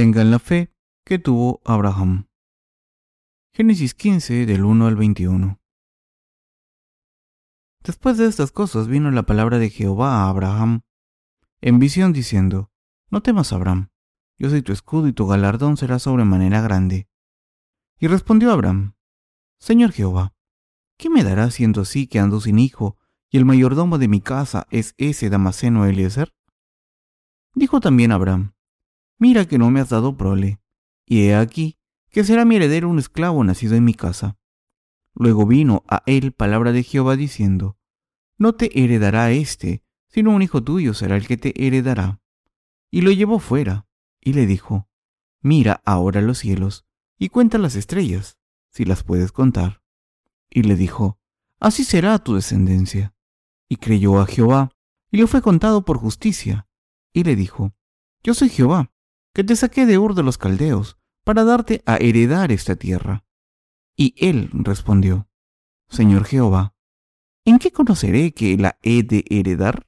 tengan la fe que tuvo Abraham. Génesis 15 del 1 al 21. Después de estas cosas vino la palabra de Jehová a Abraham en visión diciendo, No temas, Abraham, yo soy tu escudo y tu galardón será sobremanera grande. Y respondió Abraham, Señor Jehová, ¿qué me dará siendo así que ando sin hijo y el mayordomo de mi casa es ese Damaseno Eliezer? Dijo también Abraham, Mira que no me has dado prole, y he aquí que será mi heredero un esclavo nacido en mi casa. Luego vino a él palabra de Jehová diciendo, No te heredará éste, sino un hijo tuyo será el que te heredará. Y lo llevó fuera, y le dijo, Mira ahora los cielos, y cuenta las estrellas, si las puedes contar. Y le dijo, Así será tu descendencia. Y creyó a Jehová, y le fue contado por justicia. Y le dijo, Yo soy Jehová, te saqué de Ur de los Caldeos, para darte a heredar esta tierra. Y él respondió, Señor Jehová, ¿en qué conoceré que la he de heredar?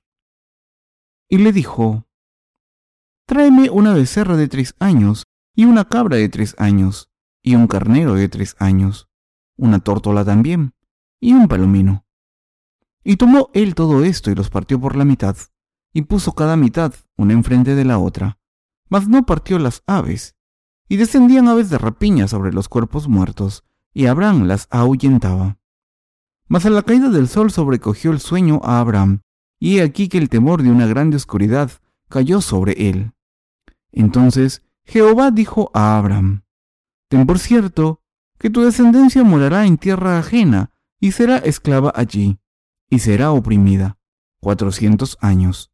Y le dijo, Tráeme una becerra de tres años, y una cabra de tres años, y un carnero de tres años, una tórtola también, y un palomino. Y tomó él todo esto y los partió por la mitad, y puso cada mitad una enfrente de la otra, mas no partió las aves, y descendían aves de rapiña sobre los cuerpos muertos, y Abraham las ahuyentaba. Mas a la caída del sol sobrecogió el sueño a Abraham, y he aquí que el temor de una grande oscuridad cayó sobre él. Entonces Jehová dijo a Abraham, Ten por cierto que tu descendencia morará en tierra ajena y será esclava allí, y será oprimida cuatrocientos años.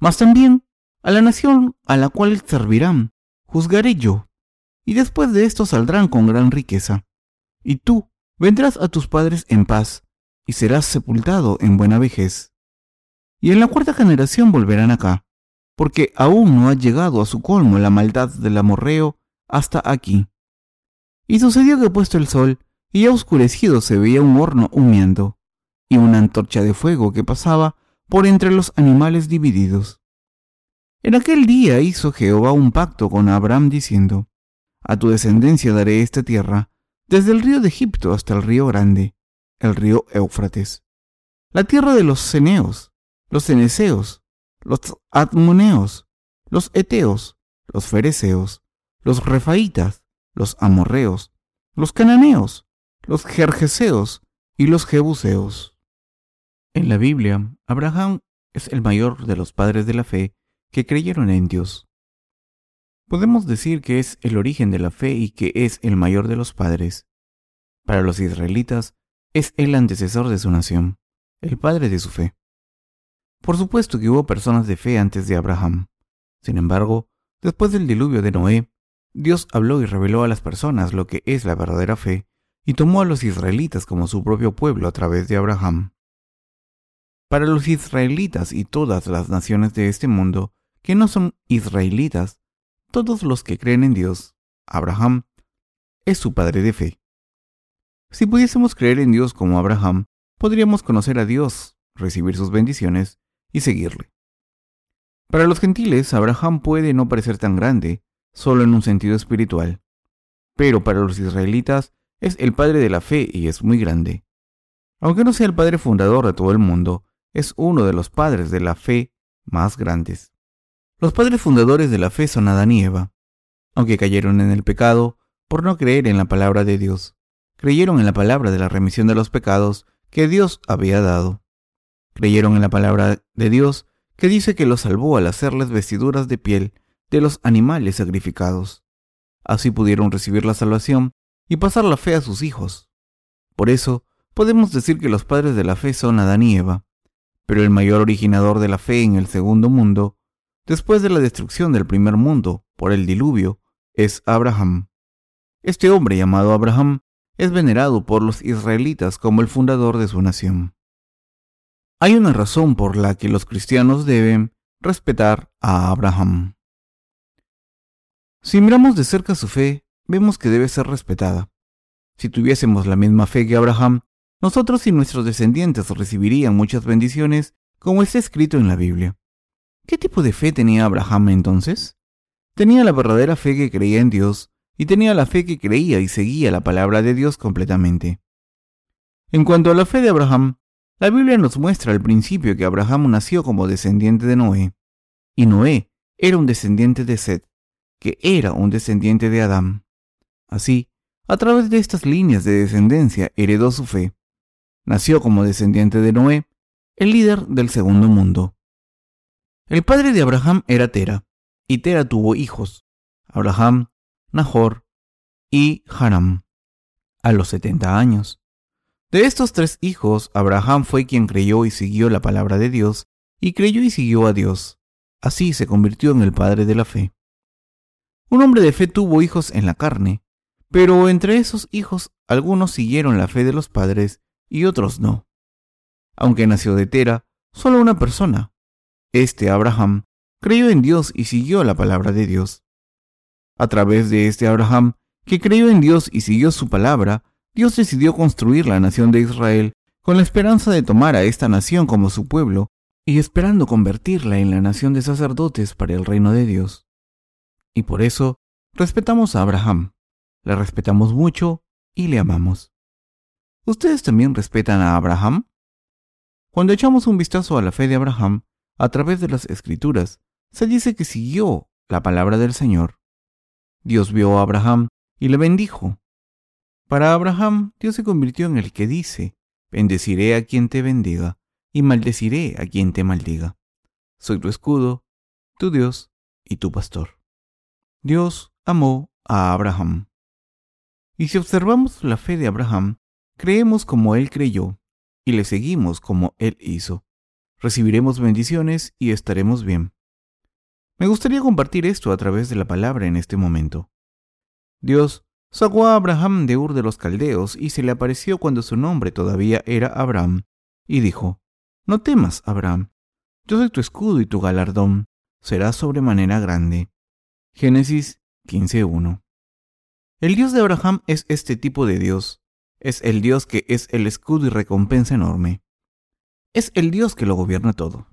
Mas también a la nación a la cual servirán, juzgaré yo, y después de esto saldrán con gran riqueza. Y tú vendrás a tus padres en paz, y serás sepultado en buena vejez. Y en la cuarta generación volverán acá, porque aún no ha llegado a su colmo la maldad del amorreo hasta aquí. Y sucedió que puesto el sol, y ya oscurecido se veía un horno humeando, y una antorcha de fuego que pasaba por entre los animales divididos. En aquel día hizo Jehová un pacto con Abraham diciendo, A tu descendencia daré esta tierra, desde el río de Egipto hasta el río grande, el río Éufrates, la tierra de los ceneos, los ceneseos, los admoneos, los eteos, los fereceos, los refaitas, los amorreos, los cananeos, los jerjeseos y los jebuseos. En la Biblia, Abraham es el mayor de los padres de la fe que creyeron en Dios. Podemos decir que es el origen de la fe y que es el mayor de los padres. Para los israelitas, es el antecesor de su nación, el padre de su fe. Por supuesto que hubo personas de fe antes de Abraham. Sin embargo, después del diluvio de Noé, Dios habló y reveló a las personas lo que es la verdadera fe y tomó a los israelitas como su propio pueblo a través de Abraham. Para los israelitas y todas las naciones de este mundo que no son israelitas, todos los que creen en Dios, Abraham, es su padre de fe. Si pudiésemos creer en Dios como Abraham, podríamos conocer a Dios, recibir sus bendiciones y seguirle. Para los gentiles, Abraham puede no parecer tan grande, solo en un sentido espiritual, pero para los israelitas es el padre de la fe y es muy grande. Aunque no sea el padre fundador de todo el mundo, es uno de los padres de la fe más grandes. Los padres fundadores de la fe son Adán y Eva, aunque cayeron en el pecado por no creer en la palabra de Dios. Creyeron en la palabra de la remisión de los pecados que Dios había dado. Creyeron en la palabra de Dios que dice que los salvó al hacerles vestiduras de piel de los animales sacrificados. Así pudieron recibir la salvación y pasar la fe a sus hijos. Por eso, podemos decir que los padres de la fe son Adán y Eva, pero el mayor originador de la fe en el segundo mundo, después de la destrucción del primer mundo por el diluvio, es Abraham. Este hombre llamado Abraham es venerado por los israelitas como el fundador de su nación. Hay una razón por la que los cristianos deben respetar a Abraham. Si miramos de cerca su fe, vemos que debe ser respetada. Si tuviésemos la misma fe que Abraham, nosotros y nuestros descendientes recibirían muchas bendiciones como está escrito en la Biblia. ¿Qué tipo de fe tenía Abraham entonces? tenía la verdadera fe que creía en Dios y tenía la fe que creía y seguía la palabra de Dios completamente. En cuanto a la fe de Abraham, la Biblia nos muestra al principio que Abraham nació como descendiente de Noé, y Noé era un descendiente de Seth, que era un descendiente de Adán. Así, a través de estas líneas de descendencia heredó su fe. Nació como descendiente de Noé, el líder del segundo mundo. El padre de Abraham era Tera, y Tera tuvo hijos, Abraham, Nahor y Haram, a los setenta años. De estos tres hijos, Abraham fue quien creyó y siguió la palabra de Dios, y creyó y siguió a Dios. Así se convirtió en el padre de la fe. Un hombre de fe tuvo hijos en la carne, pero entre esos hijos algunos siguieron la fe de los padres y otros no. Aunque nació de Tera, solo una persona, este Abraham, creyó en Dios y siguió la palabra de Dios. A través de este Abraham, que creyó en Dios y siguió su palabra, Dios decidió construir la nación de Israel con la esperanza de tomar a esta nación como su pueblo y esperando convertirla en la nación de sacerdotes para el reino de Dios. Y por eso respetamos a Abraham, le respetamos mucho y le amamos. ¿Ustedes también respetan a Abraham? Cuando echamos un vistazo a la fe de Abraham, a través de las escrituras, se dice que siguió la palabra del Señor. Dios vio a Abraham y le bendijo. Para Abraham, Dios se convirtió en el que dice, bendeciré a quien te bendiga y maldeciré a quien te maldiga. Soy tu escudo, tu Dios y tu pastor. Dios amó a Abraham. Y si observamos la fe de Abraham, creemos como él creyó y le seguimos como él hizo. Recibiremos bendiciones y estaremos bien. Me gustaría compartir esto a través de la palabra en este momento. Dios sacó a Abraham de Ur de los Caldeos y se le apareció cuando su nombre todavía era Abraham, y dijo, No temas, Abraham, yo soy tu escudo y tu galardón será sobremanera grande. Génesis 15.1 el Dios de Abraham es este tipo de Dios. Es el Dios que es el escudo y recompensa enorme. Es el Dios que lo gobierna todo.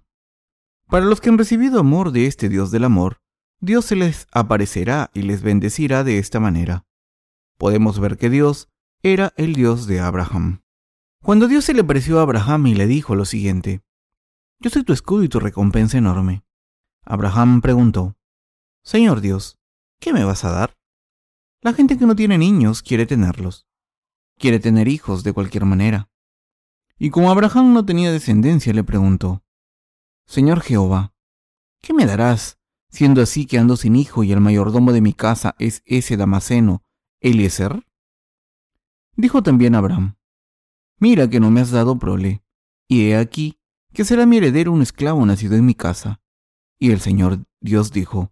Para los que han recibido amor de este Dios del amor, Dios se les aparecerá y les bendecirá de esta manera. Podemos ver que Dios era el Dios de Abraham. Cuando Dios se le apareció a Abraham y le dijo lo siguiente, Yo soy tu escudo y tu recompensa enorme. Abraham preguntó, Señor Dios, ¿qué me vas a dar? La gente que no tiene niños quiere tenerlos. Quiere tener hijos de cualquier manera. Y como Abraham no tenía descendencia, le preguntó, Señor Jehová, ¿qué me darás, siendo así que ando sin hijo y el mayordomo de mi casa es ese Damaseno, Eliezer? Dijo también Abraham, Mira que no me has dado prole, y he aquí que será mi heredero un esclavo nacido en mi casa. Y el Señor Dios dijo,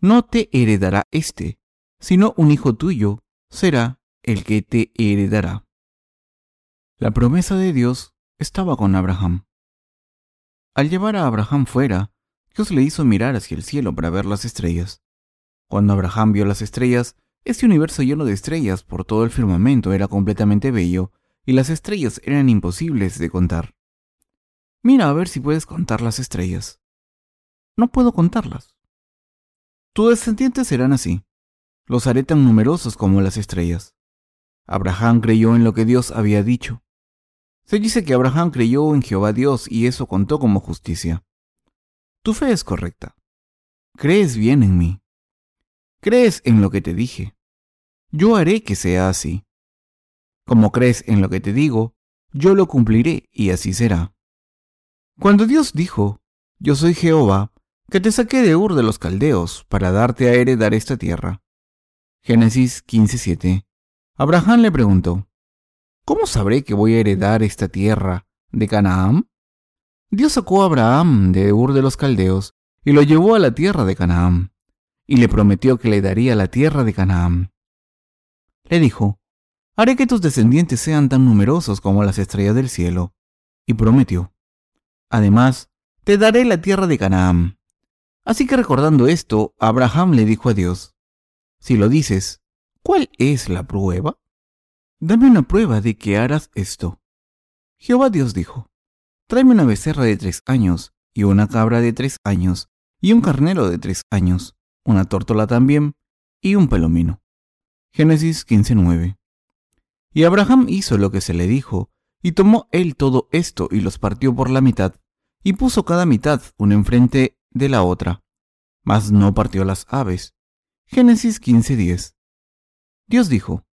No te heredará éste, sino un hijo tuyo será el que te heredará. La promesa de Dios estaba con Abraham. Al llevar a Abraham fuera, Dios le hizo mirar hacia el cielo para ver las estrellas. Cuando Abraham vio las estrellas, este universo lleno de estrellas por todo el firmamento era completamente bello y las estrellas eran imposibles de contar. Mira a ver si puedes contar las estrellas. No puedo contarlas. Tus descendientes serán así los haré tan numerosos como las estrellas. Abraham creyó en lo que Dios había dicho. Se dice que Abraham creyó en Jehová Dios y eso contó como justicia. Tu fe es correcta. Crees bien en mí. Crees en lo que te dije. Yo haré que sea así. Como crees en lo que te digo, yo lo cumpliré y así será. Cuando Dios dijo, Yo soy Jehová, que te saqué de Ur de los Caldeos para darte a heredar esta tierra, Génesis 15:7. Abraham le preguntó, ¿Cómo sabré que voy a heredar esta tierra de Canaán? Dios sacó a Abraham de Ur de los Caldeos y lo llevó a la tierra de Canaán, y le prometió que le daría la tierra de Canaán. Le dijo, haré que tus descendientes sean tan numerosos como las estrellas del cielo, y prometió, además, te daré la tierra de Canaán. Así que recordando esto, Abraham le dijo a Dios, si lo dices, ¿cuál es la prueba? Dame una prueba de que harás esto. Jehová Dios dijo, tráeme una becerra de tres años, y una cabra de tres años, y un carnero de tres años, una tórtola también y un pelomino. Génesis 15:9. Y Abraham hizo lo que se le dijo, y tomó él todo esto y los partió por la mitad, y puso cada mitad una enfrente de la otra, mas no partió las aves. Génesis 15:10. Dios dijo,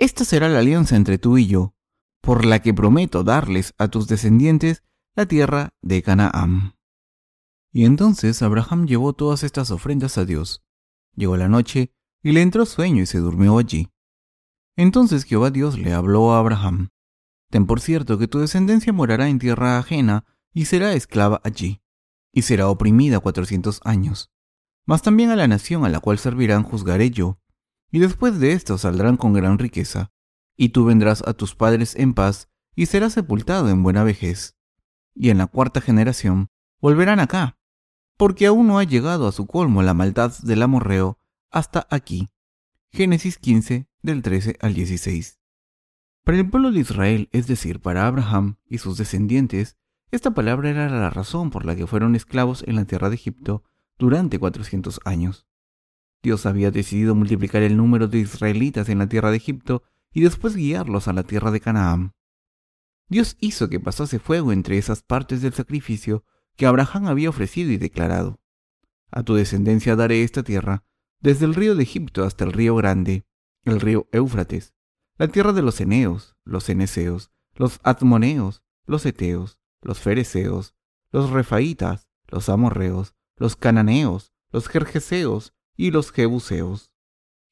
Esta será la alianza entre tú y yo, por la que prometo darles a tus descendientes la tierra de Canaán. Y entonces Abraham llevó todas estas ofrendas a Dios. Llegó la noche, y le entró sueño y se durmió allí. Entonces Jehová Dios le habló a Abraham, Ten por cierto que tu descendencia morará en tierra ajena y será esclava allí, y será oprimida cuatrocientos años. Mas también a la nación a la cual servirán juzgaré yo, y después de esto saldrán con gran riqueza, y tú vendrás a tus padres en paz, y serás sepultado en buena vejez. Y en la cuarta generación volverán acá, porque aún no ha llegado a su colmo la maldad del amorreo hasta aquí. Génesis 15, del 13 al 16. Para el pueblo de Israel, es decir, para Abraham y sus descendientes, esta palabra era la razón por la que fueron esclavos en la tierra de Egipto durante 400 años. Dios había decidido multiplicar el número de israelitas en la tierra de Egipto y después guiarlos a la tierra de Canaán. Dios hizo que pasase fuego entre esas partes del sacrificio que Abraham había ofrecido y declarado. A tu descendencia daré esta tierra, desde el río de Egipto hasta el río grande, el río Éufrates, la tierra de los Eneos, los Eneseos, los Atmoneos, los Eteos, los Fereceos, los Refaitas, los Amorreos, los Cananeos, los Jerjeseos y los Jebuseos.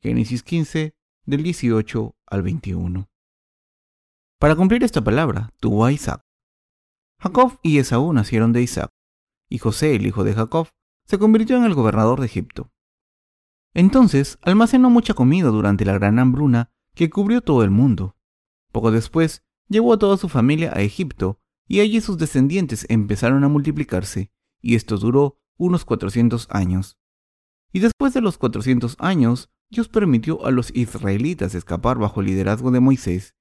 Génesis 15, del 18 al 21. Para cumplir esta palabra, tuvo a Isaac. Jacob y Esaú nacieron de Isaac, y José, el hijo de Jacob, se convirtió en el gobernador de Egipto. Entonces almacenó mucha comida durante la gran hambruna que cubrió todo el mundo. Poco después, llevó a toda su familia a Egipto, y allí sus descendientes empezaron a multiplicarse, y esto duró unos 400 años. Y después de los 400 años, Dios permitió a los israelitas escapar bajo el liderazgo de Moisés,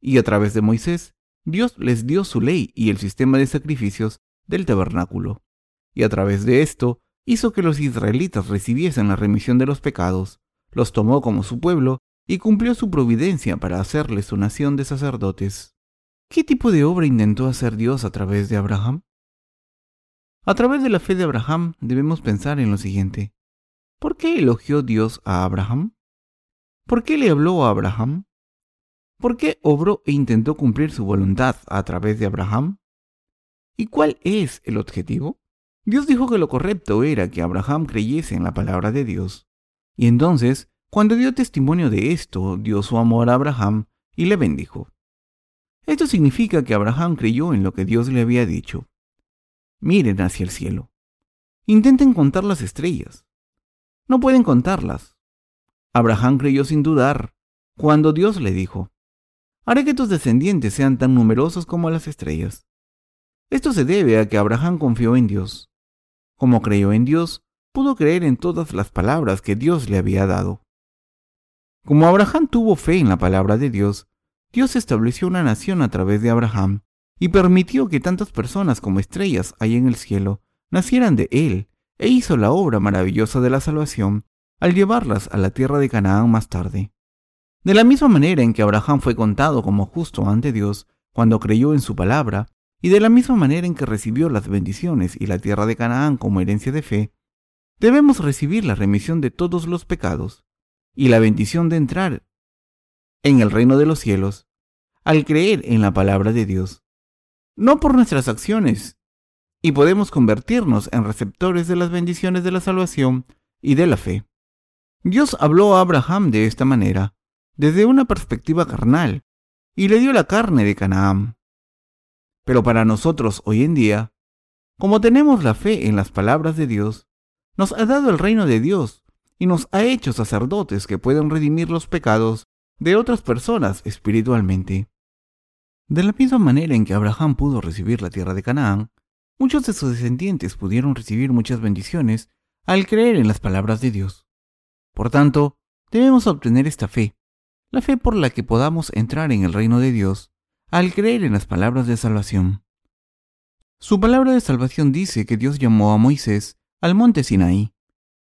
y a través de Moisés, Dios les dio su ley y el sistema de sacrificios del tabernáculo. Y a través de esto, hizo que los israelitas recibiesen la remisión de los pecados, los tomó como su pueblo y cumplió su providencia para hacerles su nación de sacerdotes. ¿Qué tipo de obra intentó hacer Dios a través de Abraham? A través de la fe de Abraham debemos pensar en lo siguiente. ¿Por qué elogió Dios a Abraham? ¿Por qué le habló a Abraham? ¿Por qué obró e intentó cumplir su voluntad a través de Abraham? ¿Y cuál es el objetivo? Dios dijo que lo correcto era que Abraham creyese en la palabra de Dios. Y entonces cuando dio testimonio de esto, dio su amor a Abraham y le bendijo. Esto significa que Abraham creyó en lo que Dios le había dicho. Miren hacia el cielo. Intenten contar las estrellas. No pueden contarlas. Abraham creyó sin dudar cuando Dios le dijo, Haré que tus descendientes sean tan numerosos como las estrellas. Esto se debe a que Abraham confió en Dios. Como creyó en Dios, pudo creer en todas las palabras que Dios le había dado. Como Abraham tuvo fe en la palabra de Dios, Dios estableció una nación a través de Abraham y permitió que tantas personas como estrellas hay en el cielo nacieran de él e hizo la obra maravillosa de la salvación al llevarlas a la tierra de Canaán más tarde. De la misma manera en que Abraham fue contado como justo ante Dios cuando creyó en su palabra, y de la misma manera en que recibió las bendiciones y la tierra de Canaán como herencia de fe, debemos recibir la remisión de todos los pecados y la bendición de entrar en el reino de los cielos al creer en la palabra de Dios, no por nuestras acciones, y podemos convertirnos en receptores de las bendiciones de la salvación y de la fe. Dios habló a Abraham de esta manera, desde una perspectiva carnal, y le dio la carne de Canaán. Pero para nosotros hoy en día, como tenemos la fe en las palabras de Dios, nos ha dado el reino de Dios y nos ha hecho sacerdotes que pueden redimir los pecados de otras personas espiritualmente. De la misma manera en que Abraham pudo recibir la tierra de Canaán, muchos de sus descendientes pudieron recibir muchas bendiciones al creer en las palabras de Dios. Por tanto, debemos obtener esta fe, la fe por la que podamos entrar en el reino de Dios al creer en las palabras de salvación. Su palabra de salvación dice que Dios llamó a Moisés al monte Sinaí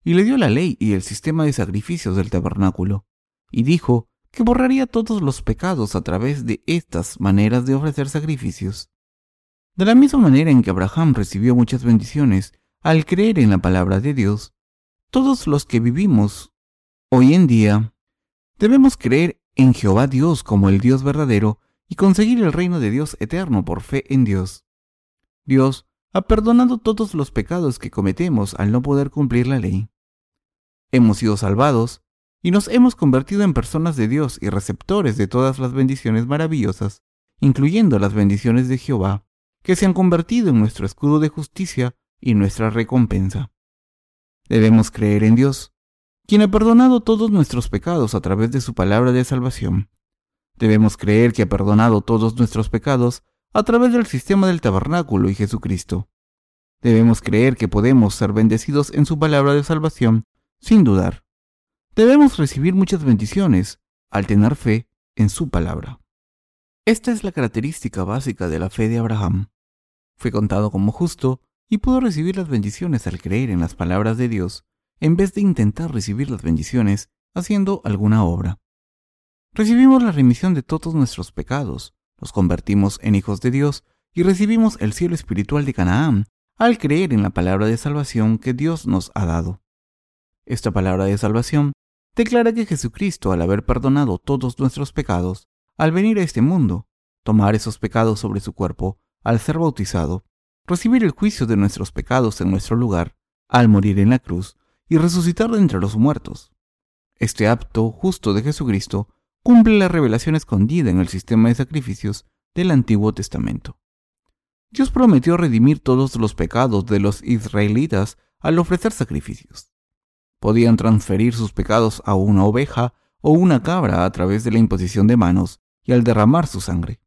y le dio la ley y el sistema de sacrificios del tabernáculo, y dijo que borraría todos los pecados a través de estas maneras de ofrecer sacrificios. De la misma manera en que Abraham recibió muchas bendiciones al creer en la palabra de Dios, todos los que vivimos hoy en día debemos creer en Jehová Dios como el Dios verdadero y conseguir el reino de Dios eterno por fe en Dios. Dios ha perdonado todos los pecados que cometemos al no poder cumplir la ley. Hemos sido salvados y nos hemos convertido en personas de Dios y receptores de todas las bendiciones maravillosas, incluyendo las bendiciones de Jehová, que se han convertido en nuestro escudo de justicia y nuestra recompensa. Debemos creer en Dios, quien ha perdonado todos nuestros pecados a través de su palabra de salvación. Debemos creer que ha perdonado todos nuestros pecados a través del sistema del tabernáculo y Jesucristo. Debemos creer que podemos ser bendecidos en su palabra de salvación sin dudar. Debemos recibir muchas bendiciones al tener fe en su palabra. Esta es la característica básica de la fe de Abraham. Fue contado como justo y pudo recibir las bendiciones al creer en las palabras de Dios, en vez de intentar recibir las bendiciones haciendo alguna obra. Recibimos la remisión de todos nuestros pecados, nos convertimos en hijos de Dios y recibimos el cielo espiritual de Canaán al creer en la palabra de salvación que Dios nos ha dado. Esta palabra de salvación declara que Jesucristo, al haber perdonado todos nuestros pecados, al venir a este mundo, tomar esos pecados sobre su cuerpo, al ser bautizado, recibir el juicio de nuestros pecados en nuestro lugar, al morir en la cruz y resucitar de entre los muertos. Este acto justo de Jesucristo cumple la revelación escondida en el sistema de sacrificios del Antiguo Testamento. Dios prometió redimir todos los pecados de los israelitas al ofrecer sacrificios. Podían transferir sus pecados a una oveja o una cabra a través de la imposición de manos y al derramar su sangre.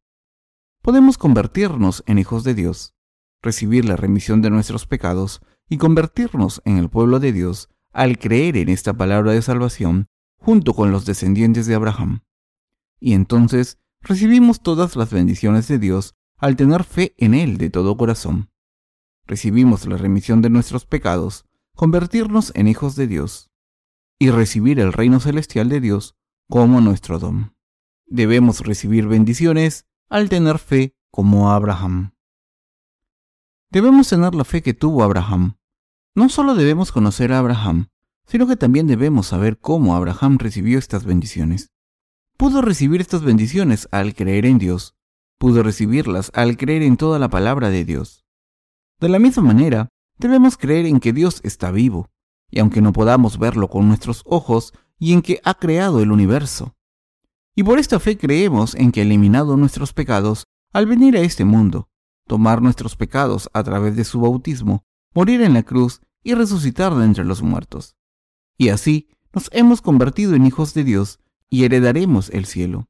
Podemos convertirnos en hijos de Dios recibir la remisión de nuestros pecados y convertirnos en el pueblo de Dios al creer en esta palabra de salvación junto con los descendientes de Abraham. Y entonces recibimos todas las bendiciones de Dios al tener fe en Él de todo corazón. Recibimos la remisión de nuestros pecados, convertirnos en hijos de Dios y recibir el reino celestial de Dios como nuestro don. Debemos recibir bendiciones al tener fe como Abraham. Debemos tener la fe que tuvo Abraham. No solo debemos conocer a Abraham, sino que también debemos saber cómo Abraham recibió estas bendiciones. Pudo recibir estas bendiciones al creer en Dios, pudo recibirlas al creer en toda la palabra de Dios. De la misma manera, debemos creer en que Dios está vivo, y aunque no podamos verlo con nuestros ojos, y en que ha creado el universo. Y por esta fe creemos en que eliminado nuestros pecados al venir a este mundo, tomar nuestros pecados a través de su bautismo, morir en la cruz y resucitar de entre los muertos. Y así nos hemos convertido en hijos de Dios y heredaremos el cielo.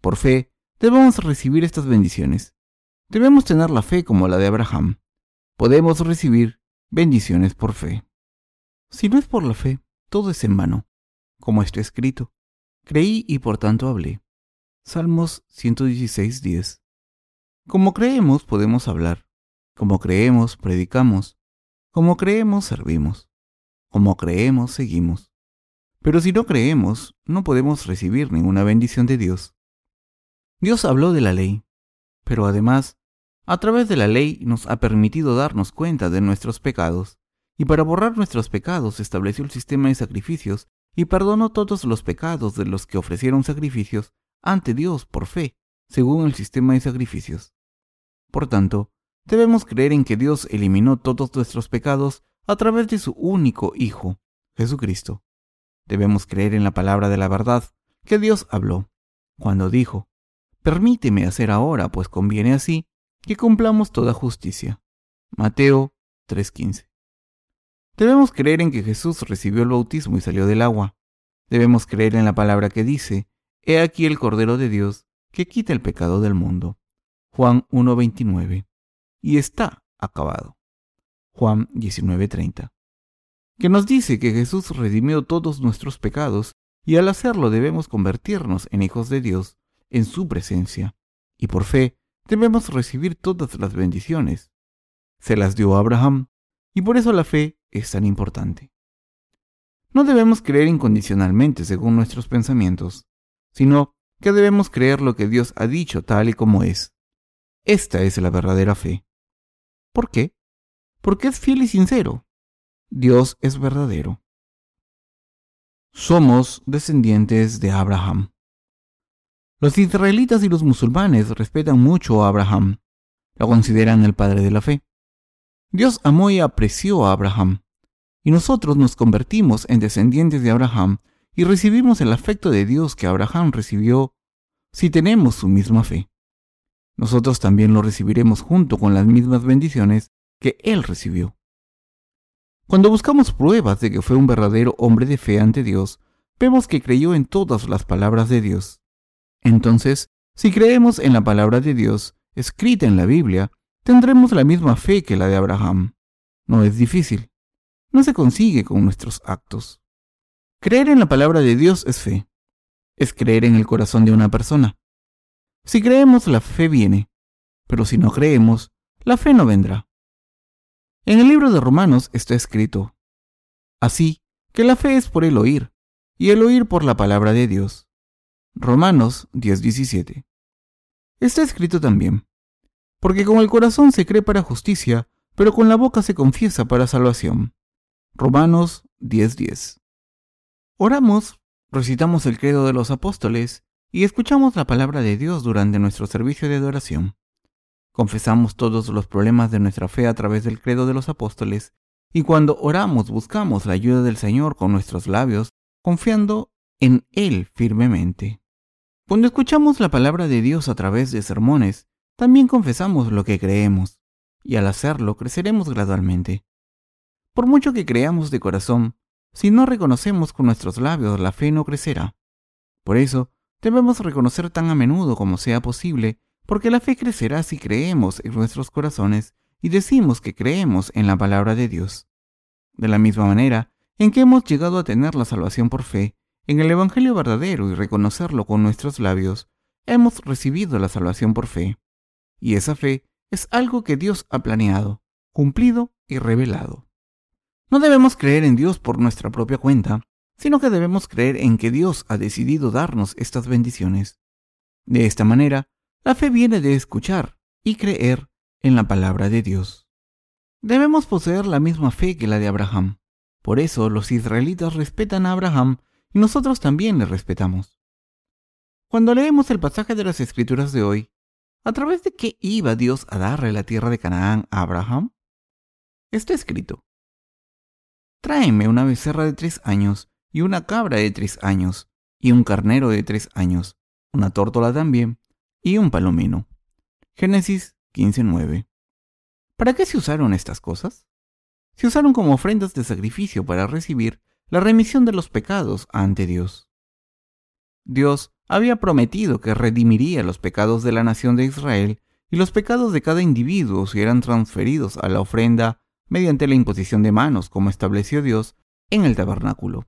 Por fe, debemos recibir estas bendiciones. Debemos tener la fe como la de Abraham. Podemos recibir bendiciones por fe. Si no es por la fe, todo es en vano. Como está escrito, creí y por tanto hablé. Salmos 116, como creemos, podemos hablar. Como creemos, predicamos. Como creemos, servimos. Como creemos, seguimos. Pero si no creemos, no podemos recibir ninguna bendición de Dios. Dios habló de la ley, pero además, a través de la ley nos ha permitido darnos cuenta de nuestros pecados, y para borrar nuestros pecados estableció el sistema de sacrificios y perdonó todos los pecados de los que ofrecieron sacrificios ante Dios por fe, según el sistema de sacrificios. Por tanto, debemos creer en que Dios eliminó todos nuestros pecados a través de su único Hijo, Jesucristo. Debemos creer en la palabra de la verdad que Dios habló, cuando dijo, Permíteme hacer ahora, pues conviene así, que cumplamos toda justicia. Mateo 3:15. Debemos creer en que Jesús recibió el bautismo y salió del agua. Debemos creer en la palabra que dice, He aquí el Cordero de Dios, que quita el pecado del mundo. Juan 1.29, y está acabado. Juan 19.30, que nos dice que Jesús redimió todos nuestros pecados y al hacerlo debemos convertirnos en hijos de Dios en su presencia, y por fe debemos recibir todas las bendiciones. Se las dio a Abraham, y por eso la fe es tan importante. No debemos creer incondicionalmente según nuestros pensamientos, sino que debemos creer lo que Dios ha dicho tal y como es. Esta es la verdadera fe. ¿Por qué? Porque es fiel y sincero. Dios es verdadero. Somos descendientes de Abraham. Los israelitas y los musulmanes respetan mucho a Abraham. Lo consideran el padre de la fe. Dios amó y apreció a Abraham, y nosotros nos convertimos en descendientes de Abraham y recibimos el afecto de Dios que Abraham recibió si tenemos su misma fe. Nosotros también lo recibiremos junto con las mismas bendiciones que él recibió. Cuando buscamos pruebas de que fue un verdadero hombre de fe ante Dios, vemos que creyó en todas las palabras de Dios. Entonces, si creemos en la palabra de Dios, escrita en la Biblia, tendremos la misma fe que la de Abraham. No es difícil. No se consigue con nuestros actos. Creer en la palabra de Dios es fe. Es creer en el corazón de una persona. Si creemos, la fe viene. Pero si no creemos, la fe no vendrá. En el libro de Romanos está escrito, así que la fe es por el oír, y el oír por la palabra de Dios. Romanos 10:17. Está escrito también, porque con el corazón se cree para justicia, pero con la boca se confiesa para salvación. Romanos 10:10. Oramos, recitamos el credo de los apóstoles y escuchamos la palabra de Dios durante nuestro servicio de adoración. Confesamos todos los problemas de nuestra fe a través del credo de los apóstoles y cuando oramos buscamos la ayuda del Señor con nuestros labios, confiando en Él firmemente. Cuando escuchamos la palabra de Dios a través de sermones, también confesamos lo que creemos, y al hacerlo creceremos gradualmente. Por mucho que creamos de corazón, si no reconocemos con nuestros labios, la fe no crecerá. Por eso, debemos reconocer tan a menudo como sea posible, porque la fe crecerá si creemos en nuestros corazones y decimos que creemos en la palabra de Dios. De la misma manera en que hemos llegado a tener la salvación por fe, en el Evangelio verdadero y reconocerlo con nuestros labios, hemos recibido la salvación por fe. Y esa fe es algo que Dios ha planeado, cumplido y revelado. No debemos creer en Dios por nuestra propia cuenta, sino que debemos creer en que Dios ha decidido darnos estas bendiciones. De esta manera, la fe viene de escuchar y creer en la palabra de Dios. Debemos poseer la misma fe que la de Abraham. Por eso los israelitas respetan a Abraham y nosotros también le respetamos. Cuando leemos el pasaje de las Escrituras de hoy, ¿A través de qué iba Dios a darle la tierra de Canaán a Abraham? Está escrito. Tráeme una becerra de tres años y una cabra de tres años y un carnero de tres años, una tórtola también y un palomino. Génesis 15.9. ¿Para qué se usaron estas cosas? Se usaron como ofrendas de sacrificio para recibir la remisión de los pecados ante Dios. Dios había prometido que redimiría los pecados de la nación de Israel y los pecados de cada individuo eran transferidos a la ofrenda mediante la imposición de manos, como estableció Dios en el tabernáculo,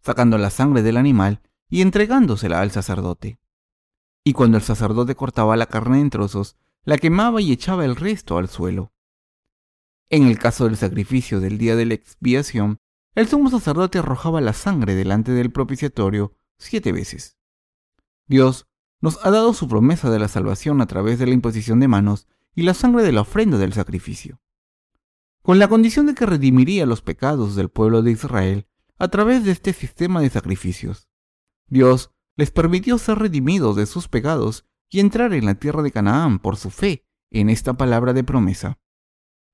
sacando la sangre del animal y entregándosela al sacerdote. Y cuando el sacerdote cortaba la carne en trozos, la quemaba y echaba el resto al suelo. En el caso del sacrificio del día de la expiación, el sumo sacerdote arrojaba la sangre delante del propiciatorio siete veces. Dios nos ha dado su promesa de la salvación a través de la imposición de manos y la sangre de la ofrenda del sacrificio, con la condición de que redimiría los pecados del pueblo de Israel a través de este sistema de sacrificios. Dios les permitió ser redimidos de sus pecados y entrar en la tierra de Canaán por su fe en esta palabra de promesa.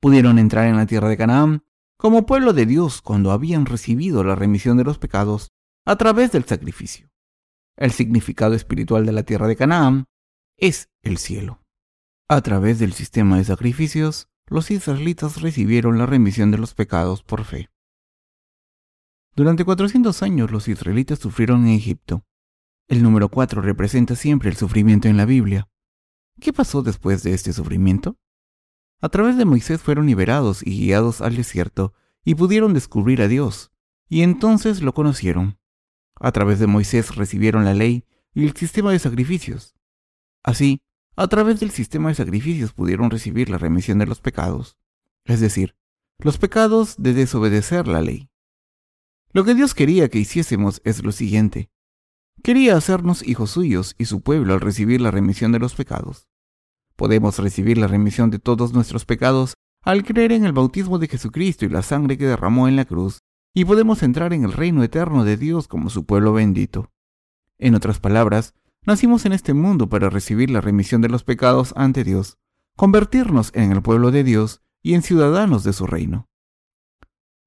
Pudieron entrar en la tierra de Canaán como pueblo de Dios cuando habían recibido la remisión de los pecados a través del sacrificio. El significado espiritual de la tierra de Canaán es el cielo. A través del sistema de sacrificios, los israelitas recibieron la remisión de los pecados por fe. Durante 400 años los israelitas sufrieron en Egipto. El número 4 representa siempre el sufrimiento en la Biblia. ¿Qué pasó después de este sufrimiento? A través de Moisés fueron liberados y guiados al desierto y pudieron descubrir a Dios, y entonces lo conocieron. A través de Moisés recibieron la ley y el sistema de sacrificios. Así, a través del sistema de sacrificios pudieron recibir la remisión de los pecados, es decir, los pecados de desobedecer la ley. Lo que Dios quería que hiciésemos es lo siguiente. Quería hacernos hijos suyos y su pueblo al recibir la remisión de los pecados. Podemos recibir la remisión de todos nuestros pecados al creer en el bautismo de Jesucristo y la sangre que derramó en la cruz, y podemos entrar en el reino eterno de Dios como su pueblo bendito. En otras palabras, nacimos en este mundo para recibir la remisión de los pecados ante Dios, convertirnos en el pueblo de Dios y en ciudadanos de su reino.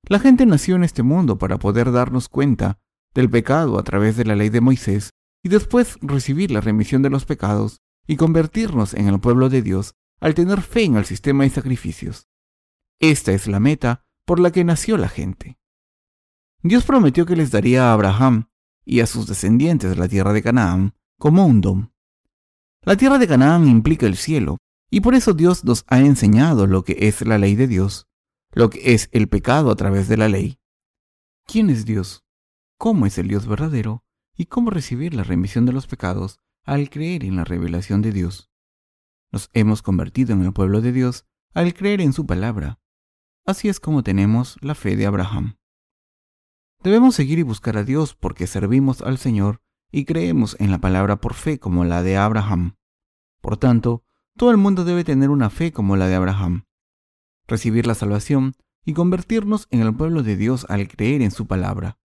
La gente nació en este mundo para poder darnos cuenta del pecado a través de la ley de Moisés y después recibir la remisión de los pecados y convertirnos en el pueblo de Dios al tener fe en el sistema de sacrificios. Esta es la meta por la que nació la gente. Dios prometió que les daría a Abraham y a sus descendientes la tierra de Canaán como un don. La tierra de Canaán implica el cielo, y por eso Dios nos ha enseñado lo que es la ley de Dios, lo que es el pecado a través de la ley. ¿Quién es Dios? ¿Cómo es el Dios verdadero? ¿Y cómo recibir la remisión de los pecados al creer en la revelación de Dios? Nos hemos convertido en el pueblo de Dios al creer en su palabra. Así es como tenemos la fe de Abraham. Debemos seguir y buscar a Dios porque servimos al Señor y creemos en la palabra por fe como la de Abraham. Por tanto, todo el mundo debe tener una fe como la de Abraham, recibir la salvación y convertirnos en el pueblo de Dios al creer en su palabra.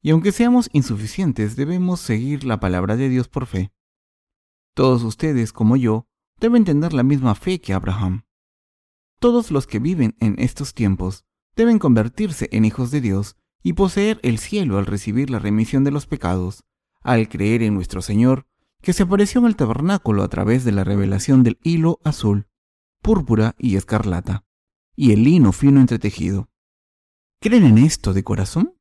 Y aunque seamos insuficientes, debemos seguir la palabra de Dios por fe. Todos ustedes, como yo, deben tener la misma fe que Abraham. Todos los que viven en estos tiempos deben convertirse en hijos de Dios y poseer el cielo al recibir la remisión de los pecados, al creer en nuestro Señor, que se apareció en el tabernáculo a través de la revelación del hilo azul, púrpura y escarlata, y el lino fino entretejido. ¿Creen en esto de corazón?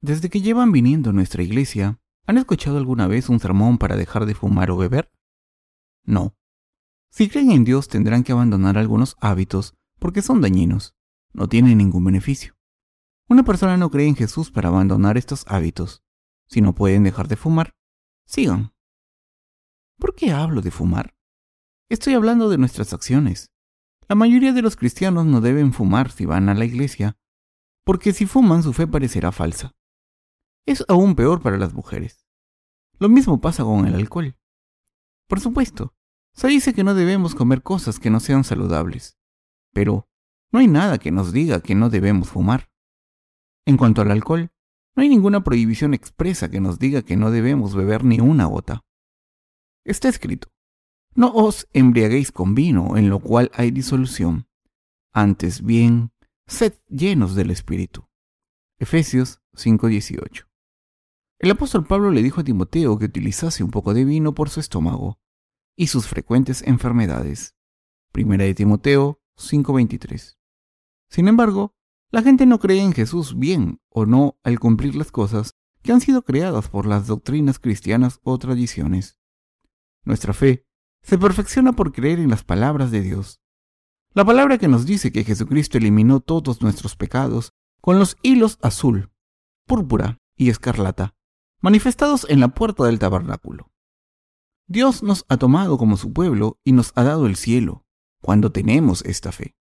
Desde que llevan viniendo a nuestra iglesia, ¿han escuchado alguna vez un sermón para dejar de fumar o beber? No. Si creen en Dios tendrán que abandonar algunos hábitos porque son dañinos, no tienen ningún beneficio. Una persona no cree en Jesús para abandonar estos hábitos. Si no pueden dejar de fumar, sigan. ¿Por qué hablo de fumar? Estoy hablando de nuestras acciones. La mayoría de los cristianos no deben fumar si van a la iglesia, porque si fuman su fe parecerá falsa. Es aún peor para las mujeres. Lo mismo pasa con el alcohol. Por supuesto, se dice que no debemos comer cosas que no sean saludables, pero no hay nada que nos diga que no debemos fumar. En cuanto al alcohol, no hay ninguna prohibición expresa que nos diga que no debemos beber ni una gota. Está escrito, no os embriaguéis con vino en lo cual hay disolución, antes bien, sed llenos del Espíritu. Efesios 5:18. El apóstol Pablo le dijo a Timoteo que utilizase un poco de vino por su estómago y sus frecuentes enfermedades. Primera de Timoteo 5:23. Sin embargo, la gente no cree en Jesús bien o no al cumplir las cosas que han sido creadas por las doctrinas cristianas o tradiciones. Nuestra fe se perfecciona por creer en las palabras de Dios. La palabra que nos dice que Jesucristo eliminó todos nuestros pecados con los hilos azul, púrpura y escarlata, manifestados en la puerta del tabernáculo. Dios nos ha tomado como su pueblo y nos ha dado el cielo, cuando tenemos esta fe.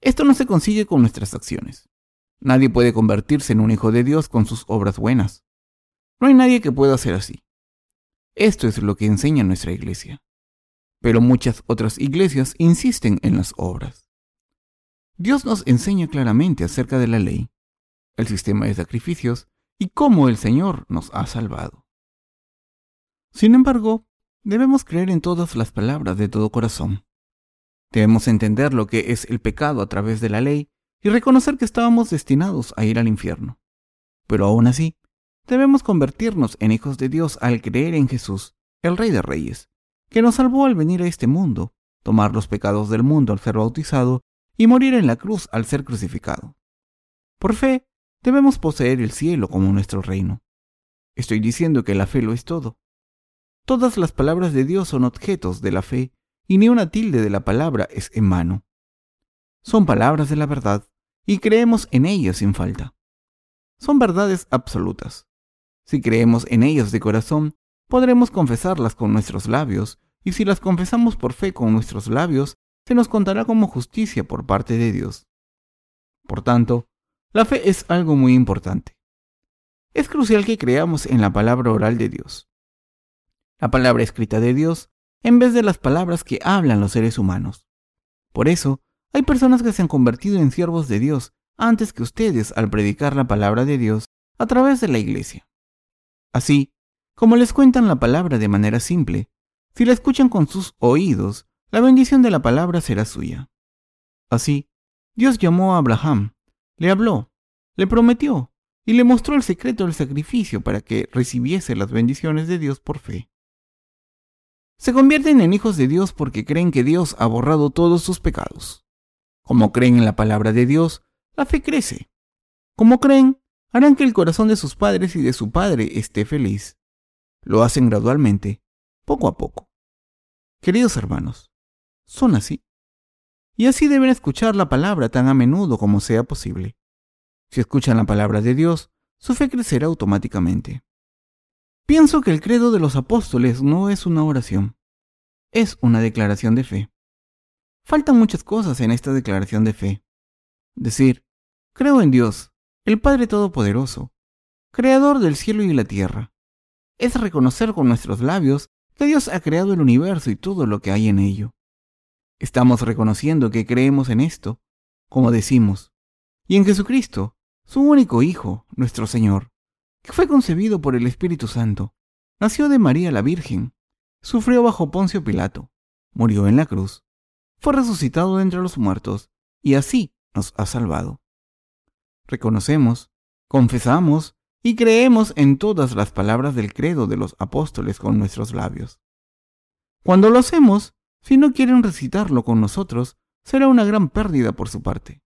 Esto no se consigue con nuestras acciones. Nadie puede convertirse en un hijo de Dios con sus obras buenas. No hay nadie que pueda hacer así. Esto es lo que enseña nuestra iglesia. Pero muchas otras iglesias insisten en las obras. Dios nos enseña claramente acerca de la ley, el sistema de sacrificios y cómo el Señor nos ha salvado. Sin embargo, debemos creer en todas las palabras de todo corazón. Debemos entender lo que es el pecado a través de la ley y reconocer que estábamos destinados a ir al infierno. Pero aún así, debemos convertirnos en hijos de Dios al creer en Jesús, el Rey de Reyes, que nos salvó al venir a este mundo, tomar los pecados del mundo al ser bautizado y morir en la cruz al ser crucificado. Por fe, debemos poseer el cielo como nuestro reino. Estoy diciendo que la fe lo es todo. Todas las palabras de Dios son objetos de la fe y ni una tilde de la palabra es en mano. Son palabras de la verdad y creemos en ellas sin falta. Son verdades absolutas. Si creemos en ellas de corazón, podremos confesarlas con nuestros labios, y si las confesamos por fe con nuestros labios, se nos contará como justicia por parte de Dios. Por tanto, la fe es algo muy importante. Es crucial que creamos en la palabra oral de Dios, la palabra escrita de Dios, en vez de las palabras que hablan los seres humanos. Por eso, hay personas que se han convertido en siervos de Dios antes que ustedes al predicar la palabra de Dios a través de la iglesia. Así, como les cuentan la palabra de manera simple, si la escuchan con sus oídos, la bendición de la palabra será suya. Así, Dios llamó a Abraham, le habló, le prometió y le mostró el secreto del sacrificio para que recibiese las bendiciones de Dios por fe. Se convierten en hijos de Dios porque creen que Dios ha borrado todos sus pecados. Como creen en la palabra de Dios, la fe crece. Como creen, harán que el corazón de sus padres y de su padre esté feliz. Lo hacen gradualmente, poco a poco. Queridos hermanos, ¿son así? Y así deben escuchar la palabra tan a menudo como sea posible. Si escuchan la palabra de Dios, su fe crecerá automáticamente. Pienso que el credo de los apóstoles no es una oración, es una declaración de fe. Faltan muchas cosas en esta declaración de fe. Decir, creo en Dios, el Padre Todopoderoso, Creador del cielo y la tierra. Es reconocer con nuestros labios que Dios ha creado el universo y todo lo que hay en ello. Estamos reconociendo que creemos en esto, como decimos, y en Jesucristo, su único Hijo, nuestro Señor, que fue concebido por el Espíritu Santo, nació de María la Virgen, sufrió bajo Poncio Pilato, murió en la cruz, fue resucitado de entre los muertos, y así nos ha salvado. Reconocemos, confesamos y creemos en todas las palabras del credo de los apóstoles con nuestros labios. Cuando lo hacemos, si no quieren recitarlo con nosotros, será una gran pérdida por su parte.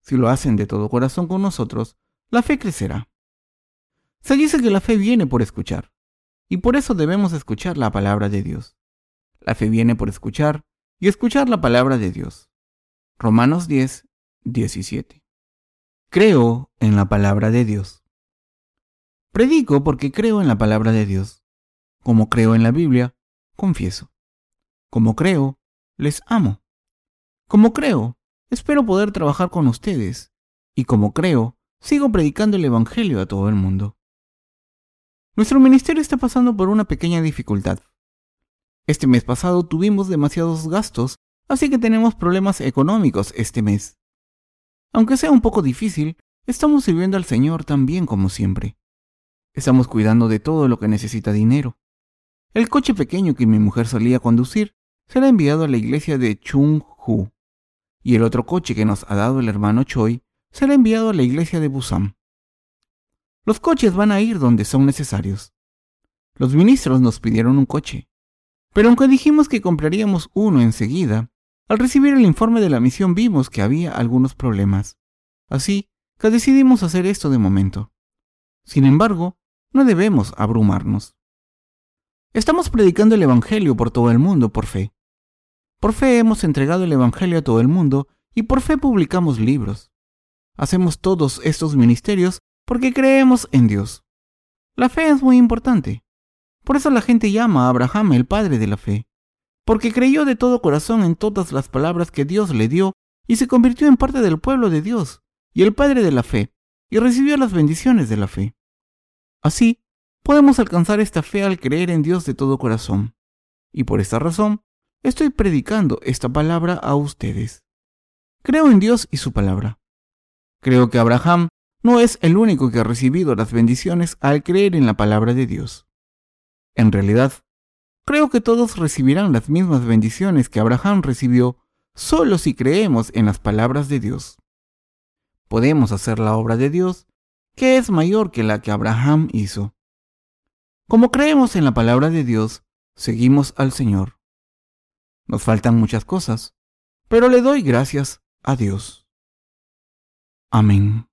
Si lo hacen de todo corazón con nosotros, la fe crecerá. Se dice que la fe viene por escuchar, y por eso debemos escuchar la palabra de Dios. La fe viene por escuchar y escuchar la palabra de Dios. Romanos 10, 17. Creo en la palabra de Dios. Predico porque creo en la palabra de Dios. Como creo en la Biblia, confieso. Como creo, les amo. Como creo, espero poder trabajar con ustedes. Y como creo, sigo predicando el Evangelio a todo el mundo. Nuestro ministerio está pasando por una pequeña dificultad. Este mes pasado tuvimos demasiados gastos, así que tenemos problemas económicos este mes. Aunque sea un poco difícil, estamos sirviendo al Señor tan bien como siempre. Estamos cuidando de todo lo que necesita dinero. El coche pequeño que mi mujer solía conducir será enviado a la iglesia de Chung-Hu, y el otro coche que nos ha dado el hermano Choi será enviado a la iglesia de Busan. Los coches van a ir donde son necesarios. Los ministros nos pidieron un coche, pero aunque dijimos que compraríamos uno enseguida, al recibir el informe de la misión vimos que había algunos problemas. Así que decidimos hacer esto de momento. Sin embargo, no debemos abrumarnos. Estamos predicando el Evangelio por todo el mundo por fe. Por fe hemos entregado el Evangelio a todo el mundo y por fe publicamos libros. Hacemos todos estos ministerios porque creemos en Dios. La fe es muy importante. Por eso la gente llama a Abraham el padre de la fe, porque creyó de todo corazón en todas las palabras que Dios le dio y se convirtió en parte del pueblo de Dios y el padre de la fe, y recibió las bendiciones de la fe. Así, podemos alcanzar esta fe al creer en Dios de todo corazón. Y por esta razón, estoy predicando esta palabra a ustedes. Creo en Dios y su palabra. Creo que Abraham no es el único que ha recibido las bendiciones al creer en la palabra de Dios. En realidad, creo que todos recibirán las mismas bendiciones que Abraham recibió solo si creemos en las palabras de Dios. Podemos hacer la obra de Dios que es mayor que la que Abraham hizo. Como creemos en la palabra de Dios, seguimos al Señor. Nos faltan muchas cosas, pero le doy gracias a Dios. Amén.